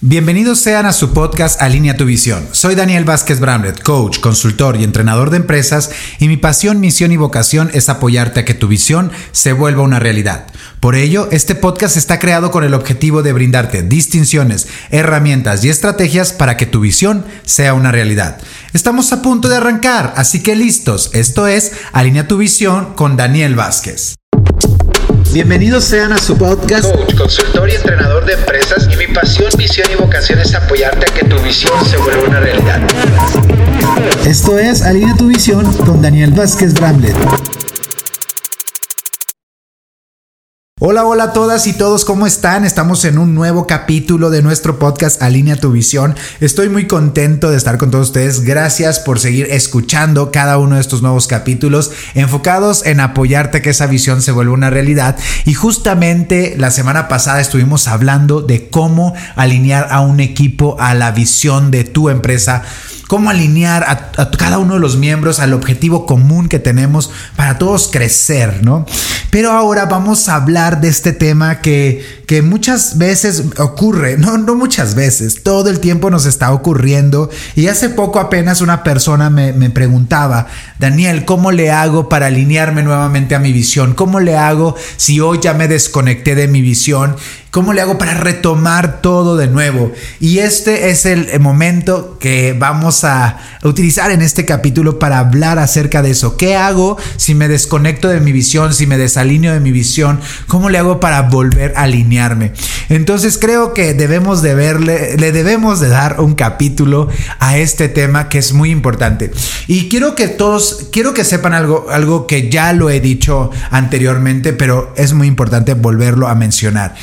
Bienvenidos sean a su podcast Alinea tu visión. Soy Daniel Vázquez Bramlett, coach, consultor y entrenador de empresas y mi pasión, misión y vocación es apoyarte a que tu visión se vuelva una realidad. Por ello, este podcast está creado con el objetivo de brindarte distinciones, herramientas y estrategias para que tu visión sea una realidad. Estamos a punto de arrancar, así que listos. Esto es Alinea tu visión con Daniel Vázquez. Bienvenidos sean a su podcast. Coach, consultor y entrenador de empresas y mi pasión, misión y vocación es apoyarte a que tu visión se vuelva una realidad. Esto es Alinea tu visión con Daniel Vázquez Bramlett. Hola, hola a todas y todos, ¿cómo están? Estamos en un nuevo capítulo de nuestro podcast Alinea tu visión. Estoy muy contento de estar con todos ustedes. Gracias por seguir escuchando cada uno de estos nuevos capítulos enfocados en apoyarte a que esa visión se vuelva una realidad. Y justamente la semana pasada estuvimos hablando de cómo alinear a un equipo a la visión de tu empresa cómo alinear a, cada uno de los miembros al objetivo común que tenemos para todos crecer, ¿no? Pero ahora vamos a hablar de este tema que, que muchas veces ocurre, no, no muchas veces, todo el tiempo nos está ocurriendo. Y hace poco apenas una persona me, me preguntaba, Daniel, ¿cómo le hago para alinearme nuevamente a mi visión? ¿Cómo le hago si hoy ya me desconecté de mi visión? ¿Cómo le hago para retomar todo de nuevo? Y este es el momento que vamos a utilizar en este capítulo para hablar acerca de eso. ¿Qué hago si me desconecto de mi visión, si me desalineo de mi visión? ¿Cómo le hago para volver a alinearme? Entonces creo que debemos de verle, le debemos de dar un capítulo a este tema que es muy importante. Y quiero que todos, quiero que sepan algo, algo que ya lo he dicho anteriormente, pero es muy importante volverlo a mencionar.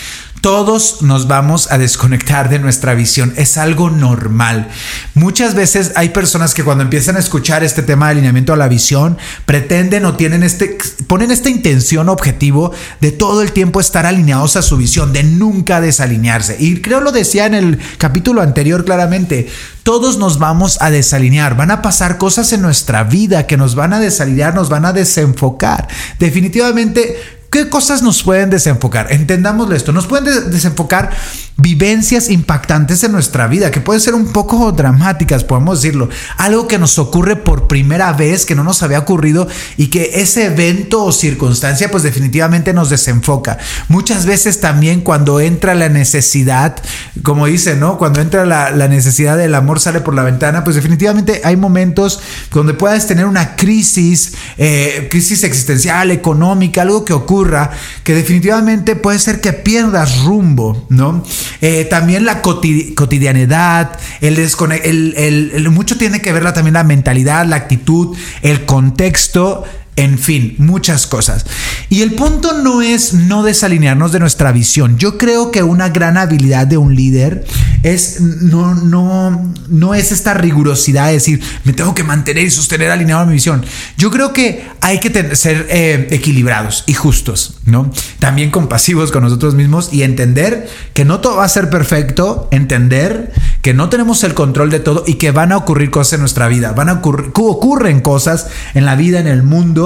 Todos nos vamos a desconectar de nuestra visión. Es algo normal. Muchas veces hay personas que cuando empiezan a escuchar este tema de alineamiento a la visión, pretenden o tienen este, ponen esta intención objetivo de todo el tiempo estar alineados a su visión, de nunca desalinearse. Y creo lo decía en el capítulo anterior claramente. Todos nos vamos a desalinear. Van a pasar cosas en nuestra vida que nos van a desalinear, nos van a desenfocar. Definitivamente ¿Qué cosas nos pueden desenfocar? Entendámoslo esto, nos pueden desenfocar vivencias impactantes en nuestra vida, que pueden ser un poco dramáticas, podemos decirlo. Algo que nos ocurre por primera vez, que no nos había ocurrido y que ese evento o circunstancia pues definitivamente nos desenfoca. Muchas veces también cuando entra la necesidad, como dice, ¿no? Cuando entra la, necesidad del amor sale por la ventana, pues definitivamente hay momentos donde puedas tener una crisis, eh, crisis existencial, económica, algo que ocurra, que definitivamente puede ser que pierdas rumbo, ¿no? Eh, también la cotidianidad, el, el, mucho tiene que ver también la mentalidad, la actitud, el contexto en fin, muchas cosas. Y el punto no es no desalinearnos de nuestra visión. Yo creo que una gran habilidad de un líder es no, no, no es esta rigurosidad de decir, me tengo que mantener y sostener alineado a mi visión. Yo creo que hay que ser eh, equilibrados y justos, ¿no? También compasivos con nosotros mismos y entender que no todo va a ser perfecto, entender que no tenemos el control de todo y que van a ocurrir cosas en nuestra vida, van a ocurrir, ocurren cosas en la vida, en el mundo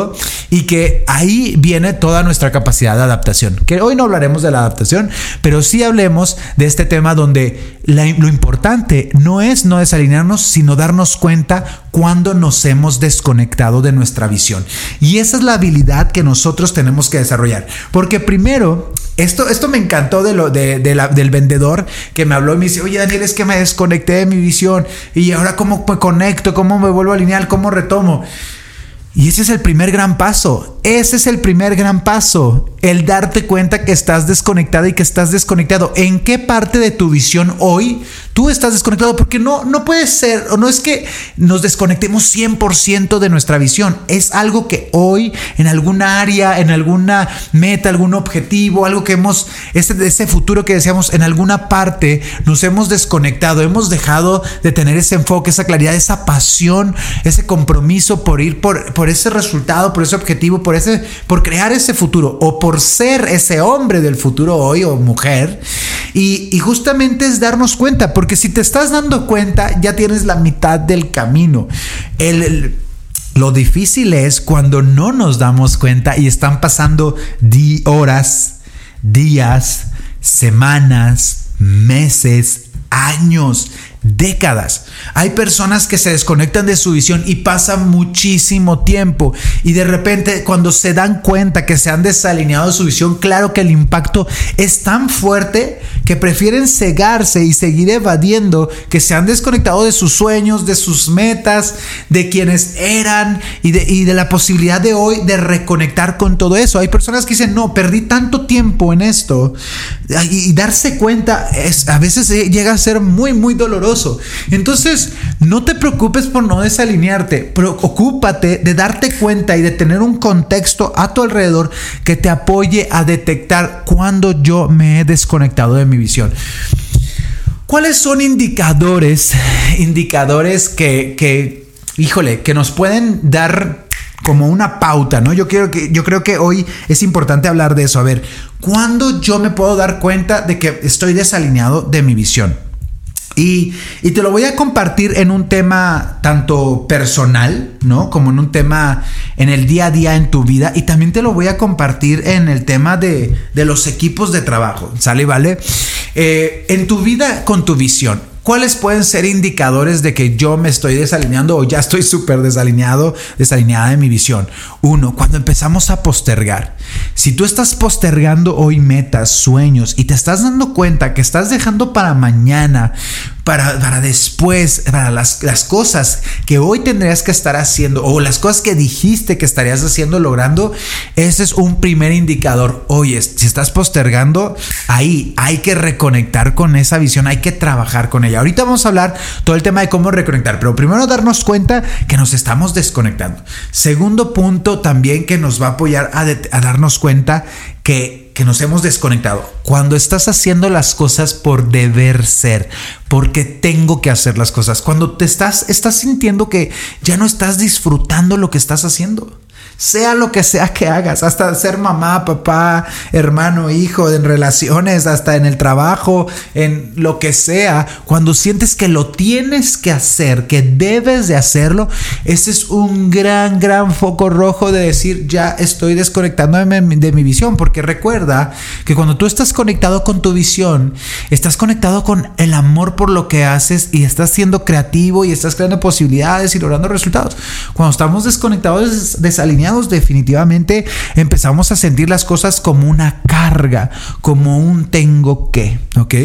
y que ahí viene toda nuestra capacidad de adaptación. Que hoy no hablaremos de la adaptación, pero sí hablemos de este tema donde lo importante no es no desalinearnos, sino darnos cuenta cuando nos hemos desconectado de nuestra visión. Y esa es la habilidad que nosotros tenemos que desarrollar. Porque primero, esto, esto me encantó de lo, de, del vendedor que me habló y me dice, oye Daniel, es que me desconecté de mi visión y ahora cómo me conecto, cómo me vuelvo a alinear, cómo retomo. Y ese es el primer gran paso. Ese es el primer gran paso. El darte cuenta que estás desconectado y que estás desconectado. ¿En qué parte de tu visión hoy tú estás desconectado? Porque no, no puede ser, o no es que nos desconectemos 100% de nuestra visión. Es algo que hoy en alguna área, en alguna meta, algún objetivo, algo que hemos, ese, ese futuro que deseamos, en alguna parte nos hemos desconectado. Hemos dejado de tener ese enfoque, esa claridad, esa pasión, ese compromiso por ir por, por ese resultado, por ese objetivo, por, ese, por crear ese futuro o por ser ese hombre del futuro hoy o mujer. Y, justamente es darnos cuenta, porque si te estás dando cuenta, ya tienes la mitad del camino. lo difícil es cuando no nos damos cuenta y están pasando horas, días, semanas, meses, años, décadas. Hay personas que se desconectan de su visión y pasan muchísimo tiempo y de repente cuando se dan cuenta que se han desalineado de su visión, claro que el impacto es tan fuerte que prefieren cegarse y seguir evadiendo que se han desconectado de sus sueños, de sus metas, de quienes eran y de, y de la posibilidad de hoy de reconectar con todo eso. Hay personas que dicen, no, perdí tanto tiempo en esto y, darse cuenta es, a veces llega a ser muy, muy doloroso. Entonces, no te preocupes por no desalinearte, preocúpate de darte cuenta y de tener un contexto a tu alrededor que te apoye a detectar cuando yo me he desconectado de mi visión. ¿Cuáles son indicadores, indicadores que, que, híjole, que nos pueden dar como una pauta, ¿no? Yo, quiero que, yo creo que hoy es importante hablar de eso. A ver, ¿cuándo yo me puedo dar cuenta de que estoy desalineado de mi visión? Y, te lo voy a compartir en un tema tanto personal, ¿no? Como en un tema en el día a día en tu vida. Y también te lo voy a compartir en el tema de, los equipos de trabajo, ¿sale? ¿Vale? Eh, en tu vida con tu visión. ¿Cuáles pueden ser indicadores de que yo me estoy desalineando o ya estoy súper desalineado, desalineada de mi visión? Uno, cuando empezamos a postergar. Si tú estás postergando hoy metas, sueños y te estás dando cuenta que estás dejando para mañana para, después, para las, las, cosas que hoy tendrías que estar haciendo o las cosas que dijiste que estarías haciendo, logrando, ese es un primer indicador. Oye, si estás postergando, ahí hay que reconectar con esa visión, hay que trabajar con ella. Ahorita vamos a hablar todo el tema de cómo reconectar, pero primero darnos cuenta que nos estamos desconectando. Segundo punto también que nos va a apoyar a darnos cuenta que nos hemos desconectado. Cuando estás haciendo las cosas por deber ser, porque tengo que hacer las cosas. Cuando te estás, estás sintiendo que ya no estás disfrutando lo que estás haciendo sea lo que sea que hagas, hasta ser mamá, papá, hermano, hijo, en relaciones, hasta en el trabajo, en lo que sea, cuando sientes que lo tienes que hacer, que debes de hacerlo, ese es un gran, gran foco rojo de decir, ya estoy desconectando de mi, de mi visión, porque recuerda que cuando tú estás conectado con tu visión, estás conectado con el amor por lo que haces y estás siendo creativo y estás creando posibilidades y logrando resultados. Cuando estamos desconectados, desalineados, definitivamente empezamos a sentir las cosas como una carga, como un tengo que, ¿ok?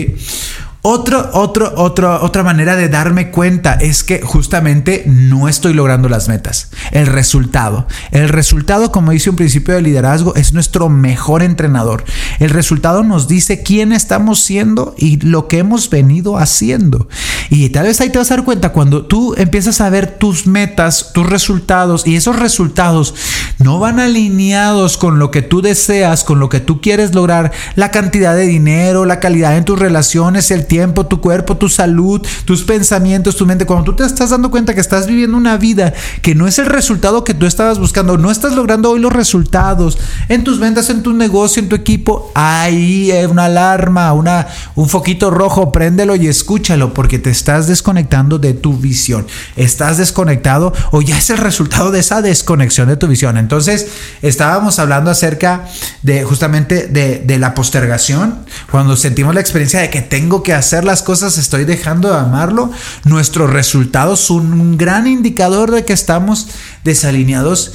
Otro, otro, otra manera de darme cuenta es que justamente no estoy logrando las metas. El resultado. El resultado, como dice un principio de liderazgo, es nuestro mejor entrenador. El resultado nos dice quién estamos siendo y lo que hemos venido haciendo. Y tal vez ahí te vas a dar cuenta cuando tú empiezas a ver tus metas, tus resultados y esos resultados no van alineados con lo que tú deseas, con lo que tú quieres lograr, la cantidad de dinero, la calidad en tus relaciones, el tiempo tiempo, tu cuerpo, tu salud, tus pensamientos, tu mente. Cuando tú te estás dando cuenta que estás viviendo una vida que no es el resultado que tú estabas buscando, no estás logrando hoy los resultados en tus ventas, en tu negocio, en tu equipo, ahí hay una alarma, una, un foquito rojo, préndelo y escúchalo porque te estás desconectando de tu visión. Estás desconectado o ya es el resultado de esa desconexión de tu visión. Entonces, estábamos hablando acerca de justamente de, de la postergación, cuando sentimos la experiencia de que tengo que hacer hacer las cosas estoy dejando de amarlo, nuestros resultados son un gran indicador de que estamos desalineados.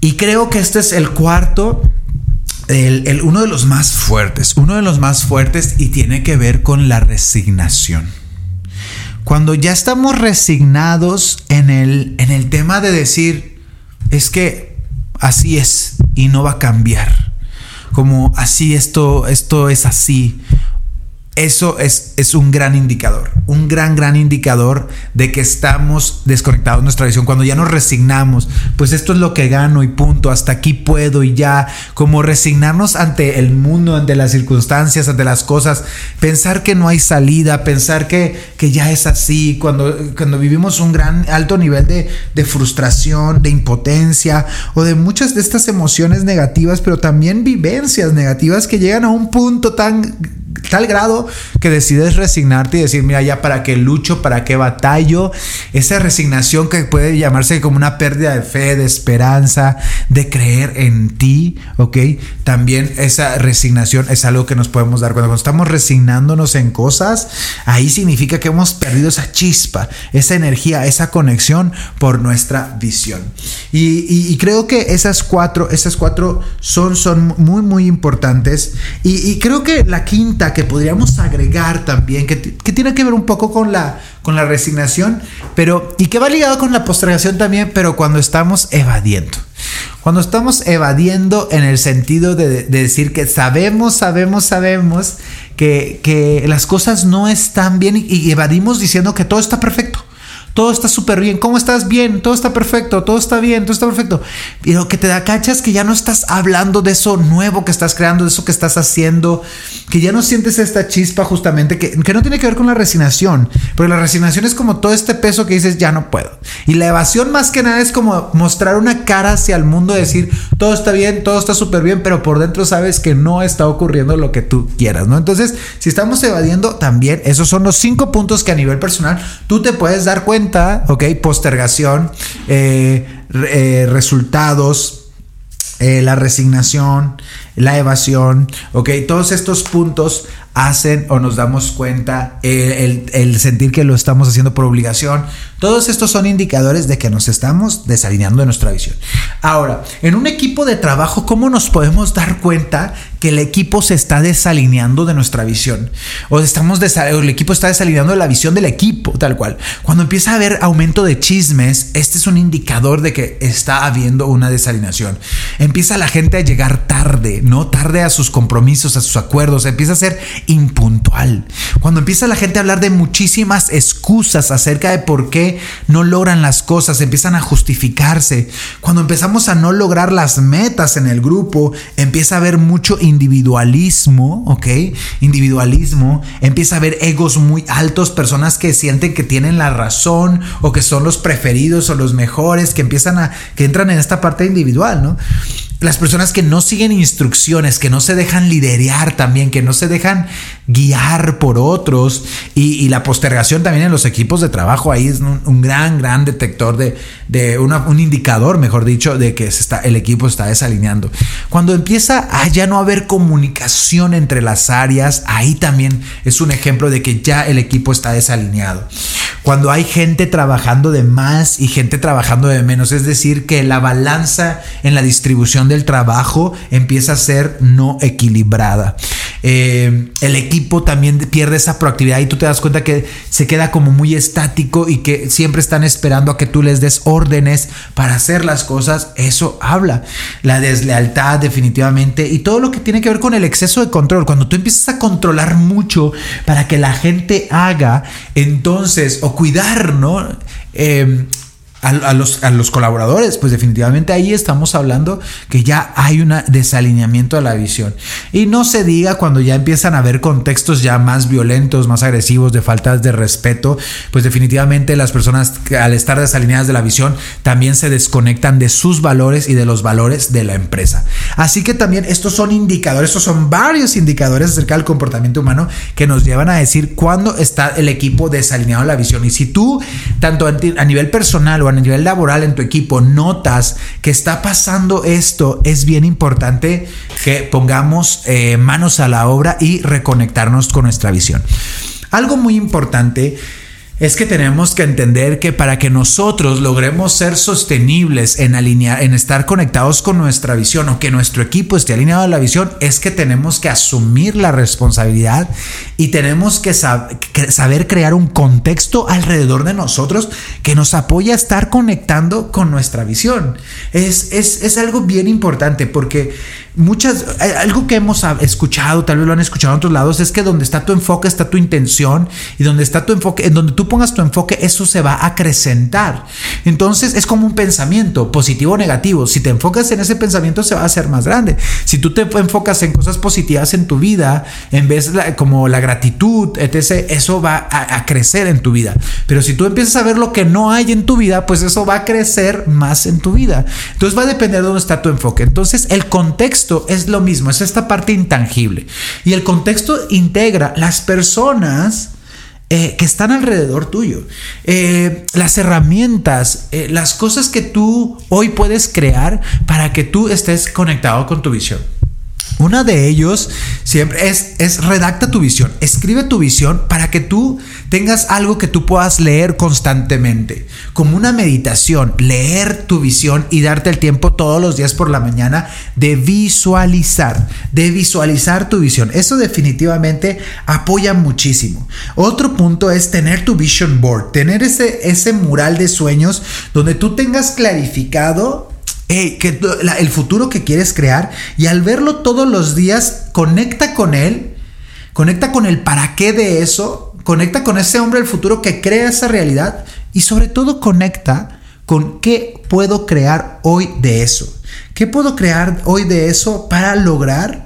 Y creo que este es el cuarto, el, uno de los más fuertes, uno de los más fuertes y tiene que ver con la resignación. Cuando ya estamos resignados en el, en el tema de decir, es que así es y no va a cambiar. Como así esto, esto es así eso es, es, un gran indicador, un gran, gran indicador de que estamos desconectados de nuestra visión. Cuando ya nos resignamos, pues esto es lo que gano y punto, hasta aquí puedo y ya, como resignarnos ante el mundo, ante las circunstancias, ante las cosas, pensar que no hay salida, pensar que, que ya es así, cuando, cuando vivimos un gran, alto nivel de, de frustración, de impotencia o de muchas de estas emociones negativas, pero también vivencias negativas que llegan a un punto tan tal grado que decides resignarte y decir, mira, ya para qué lucho, para qué batallo, esa resignación que puede llamarse como una pérdida de fe, de esperanza, de creer en ti, ¿ok? También esa resignación es algo que nos podemos dar cuando estamos resignándonos en cosas, ahí significa que hemos perdido esa chispa, esa energía, esa conexión por nuestra visión. Y, creo que esas cuatro, esas cuatro son, son muy, muy importantes. Y, creo que la quinta que podríamos agregar también, que, que tiene que ver un poco con la, con la resignación, pero y que va ligado con la postergación también, pero cuando estamos evadiendo. Cuando estamos evadiendo en el sentido de, decir que sabemos, sabemos, sabemos que, que, las cosas no están bien y evadimos diciendo que todo está perfecto todo está súper bien, ¿cómo estás? Bien, todo está perfecto, todo está bien, todo está perfecto. Pero que te da cachas que ya no estás hablando de eso nuevo que estás creando, de eso que estás haciendo, que ya no sientes esta chispa justamente, que, que no tiene que ver con la resignación, pero la resignación es como todo este peso que dices, ya no puedo. Y la evasión más que nada es como mostrar una cara hacia el mundo, decir, todo está bien, todo está súper bien, pero por dentro sabes que no está ocurriendo lo que tú quieras, ¿no? Entonces, si estamos evadiendo también, esos son los cinco puntos que a nivel personal tú te puedes dar cuenta ok, postergación, eh, eh, resultados, eh, la resignación, la evasión, ok, todos estos puntos hacen o nos damos cuenta, el, sentir que lo estamos haciendo por obligación, todos estos son indicadores de que nos estamos desalineando de nuestra visión. Ahora, en un equipo de trabajo, ¿cómo nos podemos dar cuenta que el equipo se está desalineando de nuestra visión? O estamos el equipo está desalineando de la visión del equipo, tal cual. Cuando empieza a haber aumento de chismes, este es un indicador de que está habiendo una desalineación. Empieza la gente a llegar tarde, no tarde a sus compromisos, a sus acuerdos, empieza a ser impuntual. Cuando empieza la gente a hablar de muchísimas excusas acerca de por qué no logran las cosas, empiezan a justificarse. Cuando empezamos a no lograr las metas en el grupo, empieza a haber mucho individualismo, ¿ok? Individualismo, empieza a haber egos muy altos, personas que sienten que tienen la razón o que son los preferidos o los mejores, que empiezan a, que entran en esta parte individual, ¿no? Las personas que no siguen instrucciones, que no se dejan liderar también, que no se dejan guiar por otros y, la postergación también en los equipos de trabajo, ahí es un, gran, gran detector de, de un indicador, mejor dicho, de que está, el equipo está desalineando. Cuando empieza a ya no haber comunicación entre las áreas, ahí también es un ejemplo de que ya el equipo está desalineado. Cuando hay gente trabajando de más y gente trabajando de menos, es decir, que la balanza en la distribución del trabajo empieza a ser no equilibrada. Eh, el equipo también pierde esa proactividad y tú te das cuenta que se queda como muy estático y que siempre están esperando a que tú les des órdenes para hacer las cosas. Eso habla. La deslealtad definitivamente y todo lo que tiene que ver con el exceso de control. Cuando tú empiezas a controlar mucho para que la gente haga, entonces, o cuidar, ¿no? Eh, a, los, a los colaboradores, pues definitivamente ahí estamos hablando que ya hay un desalineamiento de la visión. Y no se diga cuando ya empiezan a haber contextos ya más violentos, más agresivos, de faltas de respeto, pues definitivamente las personas al estar desalineadas de la visión también se desconectan de sus valores y de los valores de la empresa. Así que también estos son indicadores, estos son varios indicadores acerca del comportamiento humano que nos llevan a decir cuándo está el equipo desalineado de la visión. Y si tú, tanto a nivel personal o a nivel laboral en tu equipo notas que está pasando esto, es bien importante que pongamos eh, manos a la obra y reconectarnos con nuestra visión. Algo muy importante es que tenemos que entender que para que nosotros logremos ser sostenibles en alinear, en estar conectados con nuestra visión o que nuestro equipo esté alineado a la visión, es que tenemos que asumir la responsabilidad y tenemos que, saber crear un contexto alrededor de nosotros que nos apoye a estar conectando con nuestra visión. Es, es, es algo bien importante porque muchas, eh, algo que hemos escuchado, tal vez lo han escuchado en otros lados, es que donde está tu enfoque está tu intención y donde está tu enfoque, en donde tú tú pongas tu enfoque, eso se va a acrecentar. Entonces es como un pensamiento, positivo o negativo. Si te enfocas en ese pensamiento, se va a hacer más grande. Si tú te enfocas en cosas positivas en tu vida, en vez de como la gratitud, etc., eso va a, a crecer en tu vida. Pero si tú empiezas a ver lo que no hay en tu vida, pues eso va a crecer más en tu vida. Entonces va a depender de dónde está tu enfoque. Entonces el contexto es lo mismo, es esta parte intangible. Y el contexto integra las personas eh, que están alrededor tuyo, eh, las herramientas, eh, las cosas que tú hoy puedes crear para que tú estés conectado con tu visión. Una de ellos siempre es, es redacta tu visión, escribe tu visión para que tú tengas algo que tú puedas leer constantemente, como una meditación, leer tu visión y darte el tiempo todos los días por la mañana de visualizar, de visualizar tu visión. Eso definitivamente apoya muchísimo. Otro punto es tener tu vision board, tener ese, ese mural de sueños donde tú tengas clarificado que, el futuro que quieres crear y al verlo todos los días, conecta con él, conecta con el para qué de eso, conecta con ese hombre del futuro que crea esa realidad y sobre todo conecta con qué puedo crear hoy de eso. ¿Qué puedo crear hoy de eso para lograr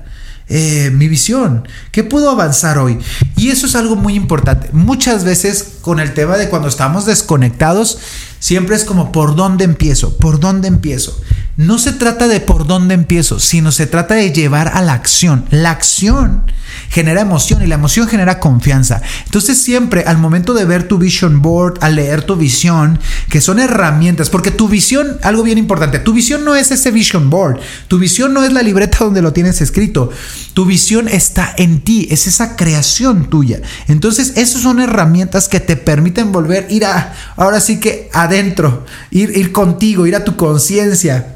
eh, mi visión? ¿Qué puedo avanzar hoy? Y eso es algo muy importante. Muchas veces con el tema de cuando estamos desconectados, siempre es como, ¿por dónde empiezo? ¿Por dónde empiezo? No se trata de por dónde empiezo, sino se trata de llevar a la acción. La acción genera emoción y la emoción genera confianza. Entonces siempre al momento de ver tu vision board, al leer tu visión, que son herramientas, porque tu visión, algo bien importante, tu visión no es ese vision board, tu visión no es la libreta donde lo tienes escrito, tu visión está en ti, es esa creación tuya. Entonces esas son herramientas que te permiten volver, ir a, ahora sí que adentro, ir, ir contigo, ir a tu conciencia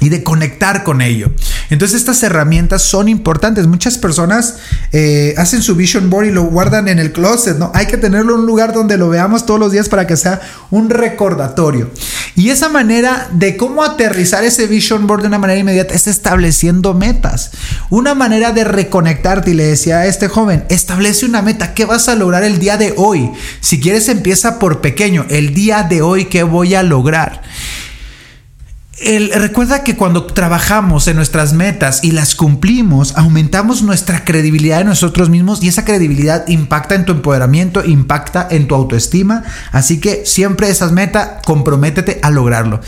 y de conectar con ello. Entonces estas herramientas son importantes. Muchas personas eh, hacen su vision board y lo guardan en el closet, ¿no? Hay que tenerlo en un lugar donde lo veamos todos los días para que sea un recordatorio. Y esa manera de cómo aterrizar ese vision board de una manera inmediata es estableciendo metas. Una manera de reconectarte, y le decía a este joven, establece una meta. ¿Qué vas a lograr el día de hoy? Si quieres empieza por pequeño. El día de hoy, ¿qué voy a lograr? Recuerda que cuando trabajamos en nuestras metas y las cumplimos, aumentamos nuestra credibilidad en nosotros mismos y esa credibilidad impacta en tu empoderamiento, impacta en tu autoestima. Así que siempre esas metas, comprométete a lograrlo.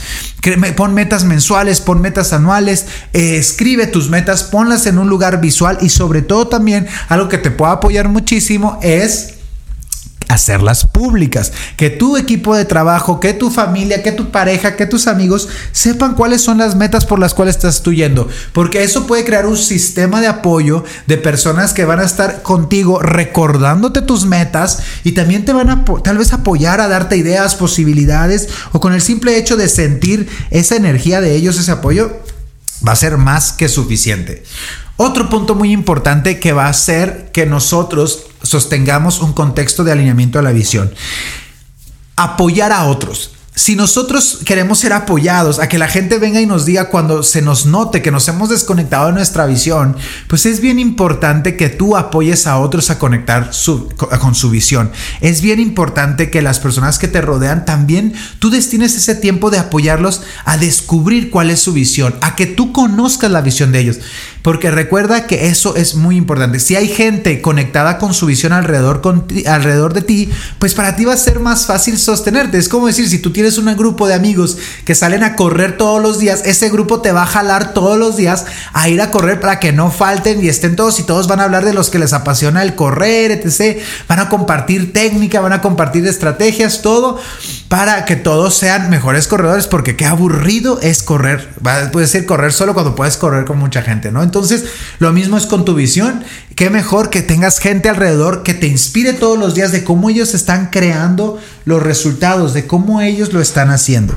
Pon metas mensuales, pon metas anuales, eh, escribe tus metas, ponlas en un lugar visual y sobre todo también algo que te pueda apoyar muchísimo es hacerlas públicas, que tu equipo de trabajo, que tu familia, que tu pareja, que tus amigos sepan cuáles son las metas por las cuales estás tú yendo, porque eso puede crear un sistema de apoyo de personas que van a estar contigo recordándote tus metas y también te van a tal vez apoyar a darte ideas, posibilidades o con el simple hecho de sentir esa energía de ellos, ese apoyo, va a ser más que suficiente. Otro punto muy importante que va a ser que nosotros sostengamos un contexto de alineamiento a la visión. Apoyar a otros si nosotros queremos ser apoyados, a que la gente venga y nos diga cuando se nos note que nos hemos desconectado de nuestra visión, pues es bien importante que tú apoyes a otros a conectar con su visión. Es bien importante que las personas que te rodean también tú destines ese tiempo de apoyarlos a descubrir cuál es su visión, a que tú conozcas la visión de ellos. Porque recuerda que eso es muy importante. Si hay gente conectada con su visión alrededor, alrededor de ti, pues para ti va a ser más fácil sostenerte. Es como decir, si tú tienes un grupo de amigos que salen a correr todos los días, ese grupo te va a jalar todos los días a ir a correr para que no falten y estén todos y todos van a hablar de los que les apasiona el correr, etc. Van a compartir técnica, van a compartir estrategias, todo para que todos sean mejores corredores porque qué aburrido es correr. Puedes decir correr solo cuando puedes correr con mucha gente, ¿no? Entonces, lo mismo es con tu visión. Qué mejor que tengas gente alrededor que te inspire todos los días de cómo ellos están creando los resultados, de cómo ellos lo están haciendo.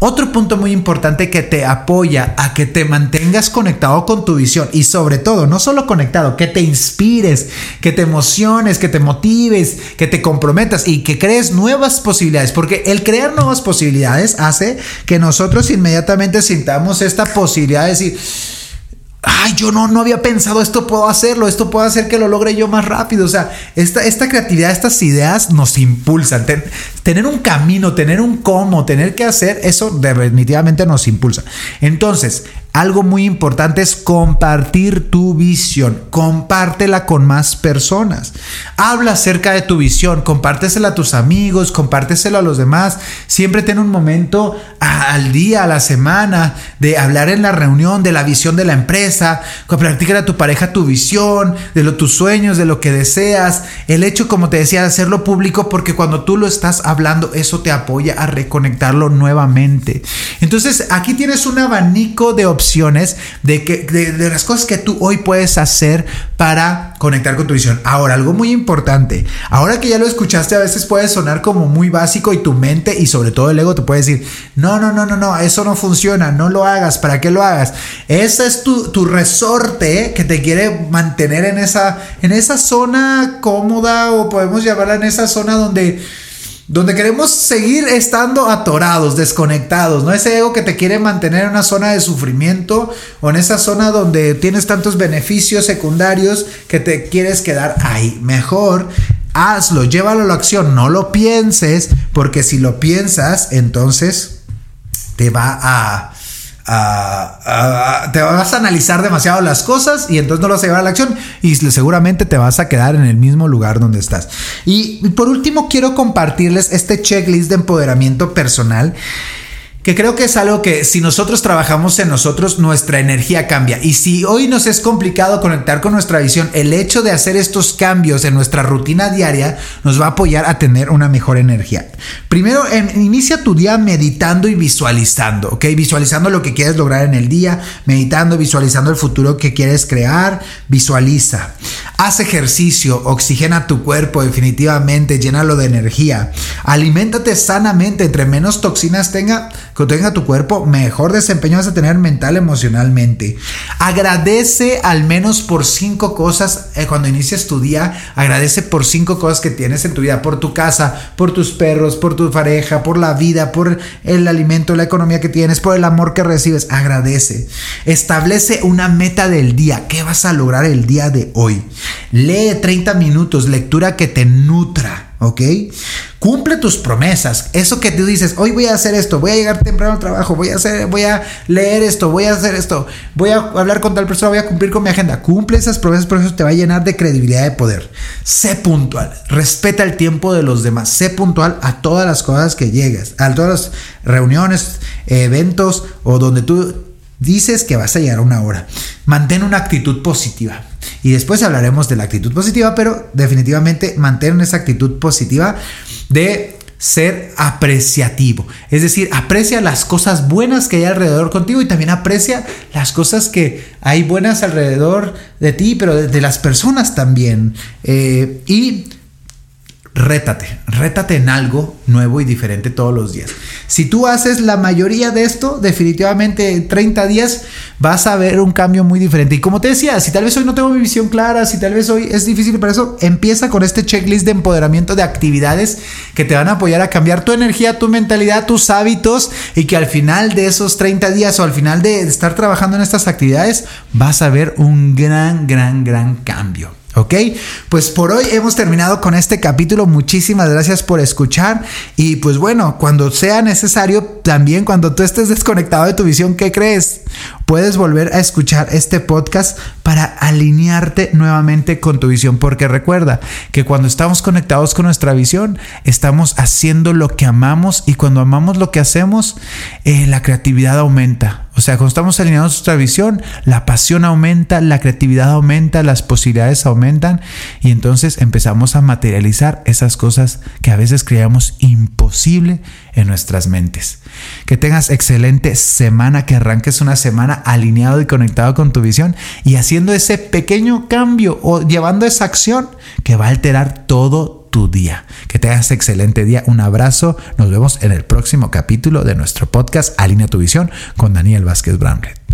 Otro punto muy importante que te apoya a que te mantengas conectado con tu visión y sobre todo, no solo conectado, que te inspires, que te emociones, que te motives, que te comprometas y que crees nuevas posibilidades, porque el crear nuevas posibilidades hace que nosotros inmediatamente sintamos esta posibilidad de decir, ay, yo no, no había pensado esto puedo hacerlo, esto puedo hacer que lo logre yo más rápido. O sea, esta, esta creatividad, estas ideas nos impulsan. tener un camino, tener un cómo, tener que hacer, eso definitivamente nos impulsa. Entonces, algo muy importante es compartir tu visión. Compártela con más personas. Habla acerca de tu visión. Compártesela a tus amigos, compártesela a los demás. Siempre ten un momento al día, a la semana, de hablar en la reunión de la visión de la empresa. Practícale a tu pareja tu visión, de lo, tus sueños, de lo que deseas. El hecho, como te decía, de hacerlo público, porque cuando tú lo estás hablando, eso te apoya a reconectarlo nuevamente. Entonces, aquí tienes un abanico de opciones de, que, de, las cosas que tú hoy puedes hacer para conectar con tu visión. Ahora, algo muy importante, ahora que ya lo escuchaste, a veces puede sonar como muy básico y tu mente y sobre todo el ego te puede decir, no, no, no, no, no, eso no funciona, no lo hagas, ¿para qué lo hagas? Ese es tu, tu resorte que te quiere mantener en esa, en esa zona cómoda o podemos llamarla en esa zona donde donde queremos seguir estando atorados, desconectados, ¿no? Ese ego que te quiere mantener en una zona de sufrimiento o en esa zona donde tienes tantos beneficios secundarios que te quieres quedar ahí. Mejor hazlo, llévalo a la acción, no lo pienses, porque si lo piensas, entonces te va a te vas a analizar demasiado las cosas y entonces no lo vas a llevar a la acción y seguramente te vas a quedar en el mismo lugar donde estás. Y por último quiero compartirles este checklist de empoderamiento personal que creo que es algo que si nosotros trabajamos en nosotros, nuestra energía cambia. Y si hoy nos es complicado conectar con nuestra visión, el hecho de hacer estos cambios en nuestra rutina diaria nos va a apoyar a tener una mejor energía. Primero, inicia tu día meditando y visualizando, ¿ok? Visualizando lo que quieres lograr en el día, meditando, visualizando el futuro que quieres crear, visualiza. Haz ejercicio, oxigena tu cuerpo definitivamente, llénalo de energía. Aliméntate sanamente, entre menos toxinas tenga, que tenga tu cuerpo, mejor desempeño vas a tener mental, emocionalmente. Agradece al menos por cinco cosas eh, cuando inicies tu día. Agradece por cinco cosas que tienes en tu vida, por tu casa, por tus perros, por tu pareja, por la vida, por el alimento, la economía que tienes, por el amor que recibes. Agradece. Establece una meta del día. ¿Qué vas a lograr el día de hoy? Lee 30 minutos, lectura que te nutra. ¿Ok? Cumple tus promesas. Eso que tú dices, hoy voy a hacer esto, voy a llegar temprano al trabajo, voy a hacer, voy a leer esto, voy a hacer esto, voy a hablar con tal persona, voy a cumplir con mi agenda. Cumple esas promesas, por eso te va a llenar de credibilidad de poder. Sé puntual, respeta el tiempo de los demás, sé puntual a todas las cosas que llegas, a todas las reuniones, eventos o donde tú dices que vas a llegar a una hora. Mantén una actitud positiva. Y después hablaremos de la actitud positiva, pero definitivamente mantén esa actitud positiva de ser apreciativo. Es decir, aprecia las cosas buenas que hay alrededor contigo y también aprecia las cosas que hay buenas alrededor de ti, pero de, las personas también. Eh, y rétate, rétate en algo nuevo y diferente todos los días. Si tú haces la mayoría de esto, definitivamente en 30 días vas a ver un cambio muy diferente. Y como te decía, si tal vez hoy no tengo mi visión clara, si tal vez hoy es difícil para eso, empieza con este checklist de empoderamiento de actividades que te van a apoyar a cambiar tu energía, tu mentalidad, tus hábitos y que al final de esos 30 días o al final de estar trabajando en estas actividades vas a ver un gran, gran, gran cambio. ¿Ok? Pues por hoy hemos terminado con este capítulo. Muchísimas gracias por escuchar. Y pues bueno, cuando sea necesario, también cuando tú estés desconectado de tu visión, ¿qué crees? Puedes volver a escuchar este podcast para alinearte nuevamente con tu visión. Porque recuerda que cuando estamos conectados con nuestra visión, estamos haciendo lo que amamos y cuando amamos lo que hacemos, eh, la creatividad aumenta o sea, cuando estamos alineados a nuestra visión, la pasión aumenta, la creatividad aumenta, las posibilidades aumentan y entonces empezamos a materializar esas cosas que a veces creíamos imposible en nuestras mentes. Que tengas excelente semana, que arranques una semana alineado y conectado con tu visión y haciendo ese pequeño cambio o llevando esa acción que va a alterar todo tu día. Que tengas excelente día. Un abrazo. Nos vemos en el próximo capítulo de nuestro podcast Alinea tu visión con Daniel Vázquez Brownhead.